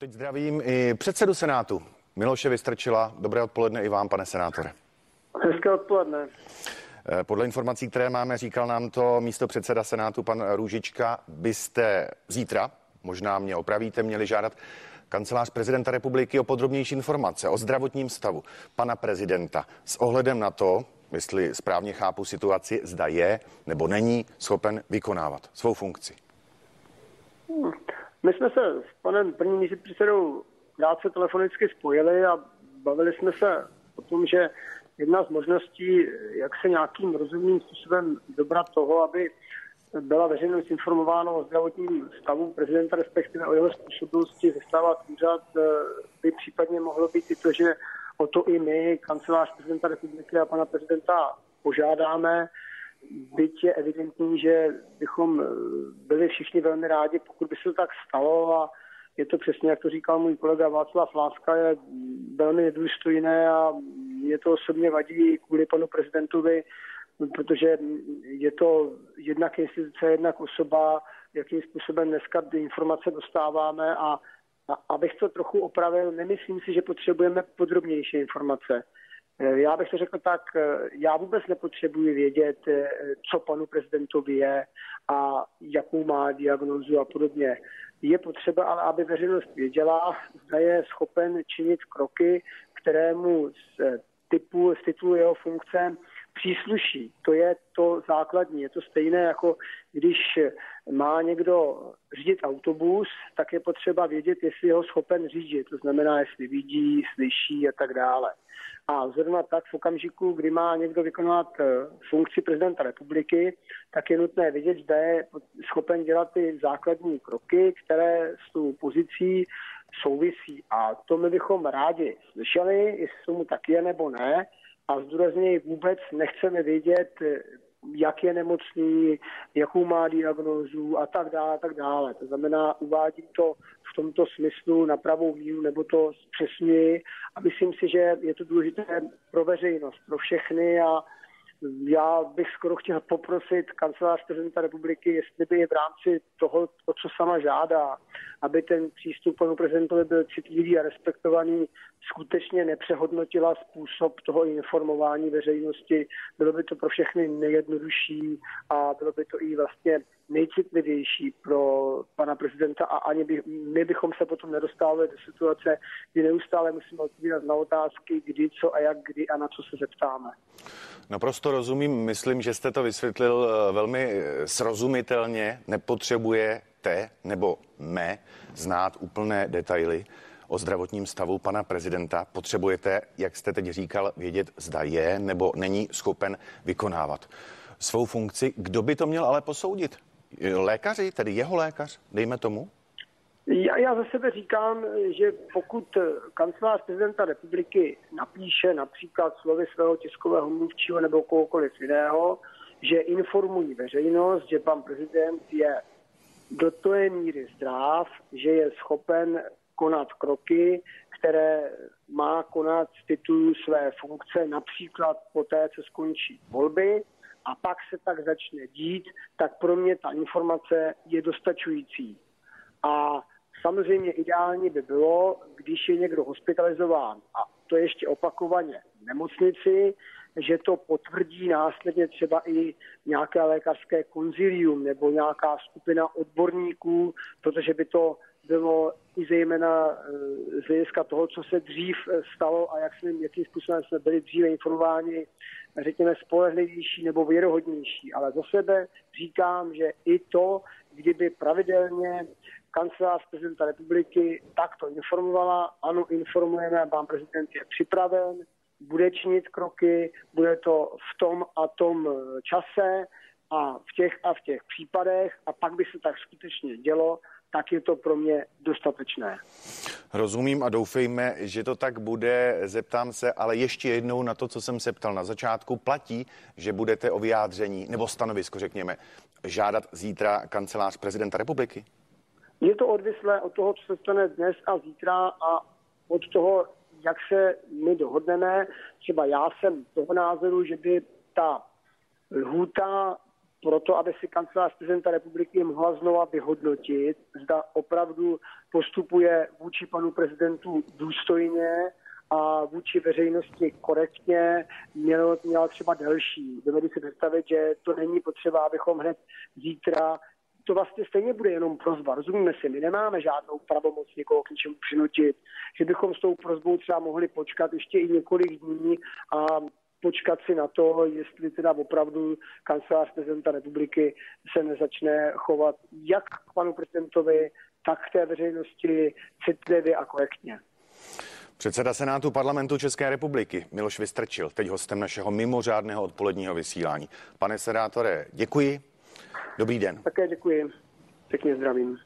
Teď zdravím i předsedu Senátu Miloše Vystrčila. Dobré odpoledne i vám, pane senátore. Hezké odpoledne. Eh, podle informací, které máme, říkal nám to místo předseda Senátu pan Růžička, byste zítra, možná mě opravíte, měli žádat kancelář prezidenta republiky o podrobnější informace o zdravotním stavu pana prezidenta s ohledem na to, jestli správně chápu situaci, zda je nebo není schopen vykonávat svou funkci. Hmm. My jsme se s panem prvním předsedou krátce telefonicky spojili a bavili jsme se o tom, že jedna z možností, jak se nějakým rozumným způsobem dobrat toho, aby byla veřejnost informována o zdravotním stavu prezidenta, respektive o jeho způsobilosti zastávat úřad, eh, by případně mohlo být i to, že o to i my, kancelář prezidenta republiky a pana prezidenta požádáme, byť je evidentní, že bychom eh, byli všichni velmi rádi, pokud by se to tak stalo a je to přesně, jak to říkal můj kolega Václav Láska, je velmi nedůstojné a je to osobně vadí kvůli panu prezidentovi, protože je to jednak instituce, jednak osoba, jakým způsobem dneska informace dostáváme a, a abych to trochu opravil, nemyslím si, že potřebujeme podrobnější informace. Eh, já bych to řekl tak, eh, já vůbec nepotřebuji vědět, eh, co panu prezidentovi je a jakou má diagnózu a podobně. Je potřeba ale, aby veřejnost věděla, zda je schopen činit kroky, kterému z typu, z titulu jeho funkce přísluší. To je to základní. Je to stejné, jako když má někdo řídit autobus, tak je potřeba vědět, jestli je ho schopen řídit. To znamená, jestli vidí, slyší a tak dále. A zrovna tak v okamžiku, kdy má někdo vykonat eh, funkci prezidenta republiky, tak je nutné vidět, zda je schopen dělat ty základní kroky, které s tou pozicí souvisí. A to my bychom rádi slyšeli, jestli tomu tak je nebo ne. A zdůrazněji vůbec nechceme vědět, jak je nemocný, jakou má diagnózu a tak dále, a tak dále. To znamená, uvádím to v tomto smyslu na pravou míru, nebo to zpřesňuji a myslím si, že je to důležité pro veřejnost, pro všechny a já bych skoro chtěl poprosit kancelář prezidenta republiky, jestli by v rámci toho, o co sama žádá, aby ten přístup panu prezidentovi byl citlivý a respektovaný, skutečně nepřehodnotila způsob toho informování veřejnosti. Bylo by to pro všechny nejjednodušší a bylo by to i vlastně nejcitlivější pro pana prezidenta a ani by, my bychom se potom nedostávali do situace, kdy neustále musíme odpovídat na otázky, kdy, co a jak, kdy a na co se zeptáme. Naprosto rozumím, myslím, že jste to vysvětlil eh, velmi eh, srozumitelně. Nepotřebujete nebo me znát úplné detaily o zdravotním stavu pana prezidenta. Potřebujete, jak jste teď říkal, vědět, zda je nebo není schopen vykonávat svou funkci. Kdo by to měl ale posoudit? Lékaři, tedy jeho lékař, dejme tomu? Já, já za sebe říkám, že pokud kancelář prezidenta republiky napíše například slovy svého tiskového mluvčího nebo kohokoliv jiného, že informují veřejnost, že pan prezident je do té míry zdrav, že je schopen konat kroky, které má konat z titulu své funkce, například po té, co skončí volby, a pak se tak začne dít, tak pro mě ta informace je dostačující. A samozřejmě ideálně by bylo, když je někdo hospitalizován a to ještě opakovaně v nemocnici, že to potvrdí následně třeba i nějaké lékařské konzilium nebo nějaká skupina odborníků, protože by to bylo i zejména eh, z hlediska toho, co se dřív eh, stalo a jak jsme, jakým způsobem jsme byli dříve informováni, řekněme, spolehlivější nebo věrohodnější. Ale za sebe říkám, že i to, kdyby pravidelně kancelář prezidenta republiky takto informovala, ano, informujeme, pan prezident je připraven, bude činit kroky, bude to v tom a tom čase a v těch a v těch případech a pak by se tak skutečně dělo, tak je to pro mě dostatečné. Rozumím a doufejme, že to tak bude. Zeptám se, ale ještě jednou na to, co jsem se ptal na začátku. Platí, že budete o vyjádření nebo stanovisko, řekněme, žádat zítra kancelář prezidenta republiky? Je to odvislé od toho, co se stane dnes a zítra a od toho, jak se my dohodneme. Třeba já jsem toho názoru, že by ta lhůta proto, aby si kancelář prezidenta republiky mohla znova vyhodnotit, zda opravdu postupuje vůči panu prezidentu důstojně a vůči veřejnosti korektně, měl, měla třeba delší. Dovedu si představit, že to není potřeba, abychom hned zítra to vlastně stejně bude jenom prozba. Rozumíme si, my nemáme žádnou pravomoc někoho k něčemu přinutit, že bychom s tou prozbou třeba mohli počkat ještě i několik dní a počkat si na to, jestli teda opravdu kancelář prezidenta republiky se nezačne chovat jak k panu prezidentovi, tak k té veřejnosti citlivě a korektně. Předseda Senátu parlamentu České republiky Miloš Vystrčil, teď hostem našeho mimořádného odpoledního vysílání. Pane senátore, děkuji. Dobrý den. Také děkuji. Pěkně zdravím.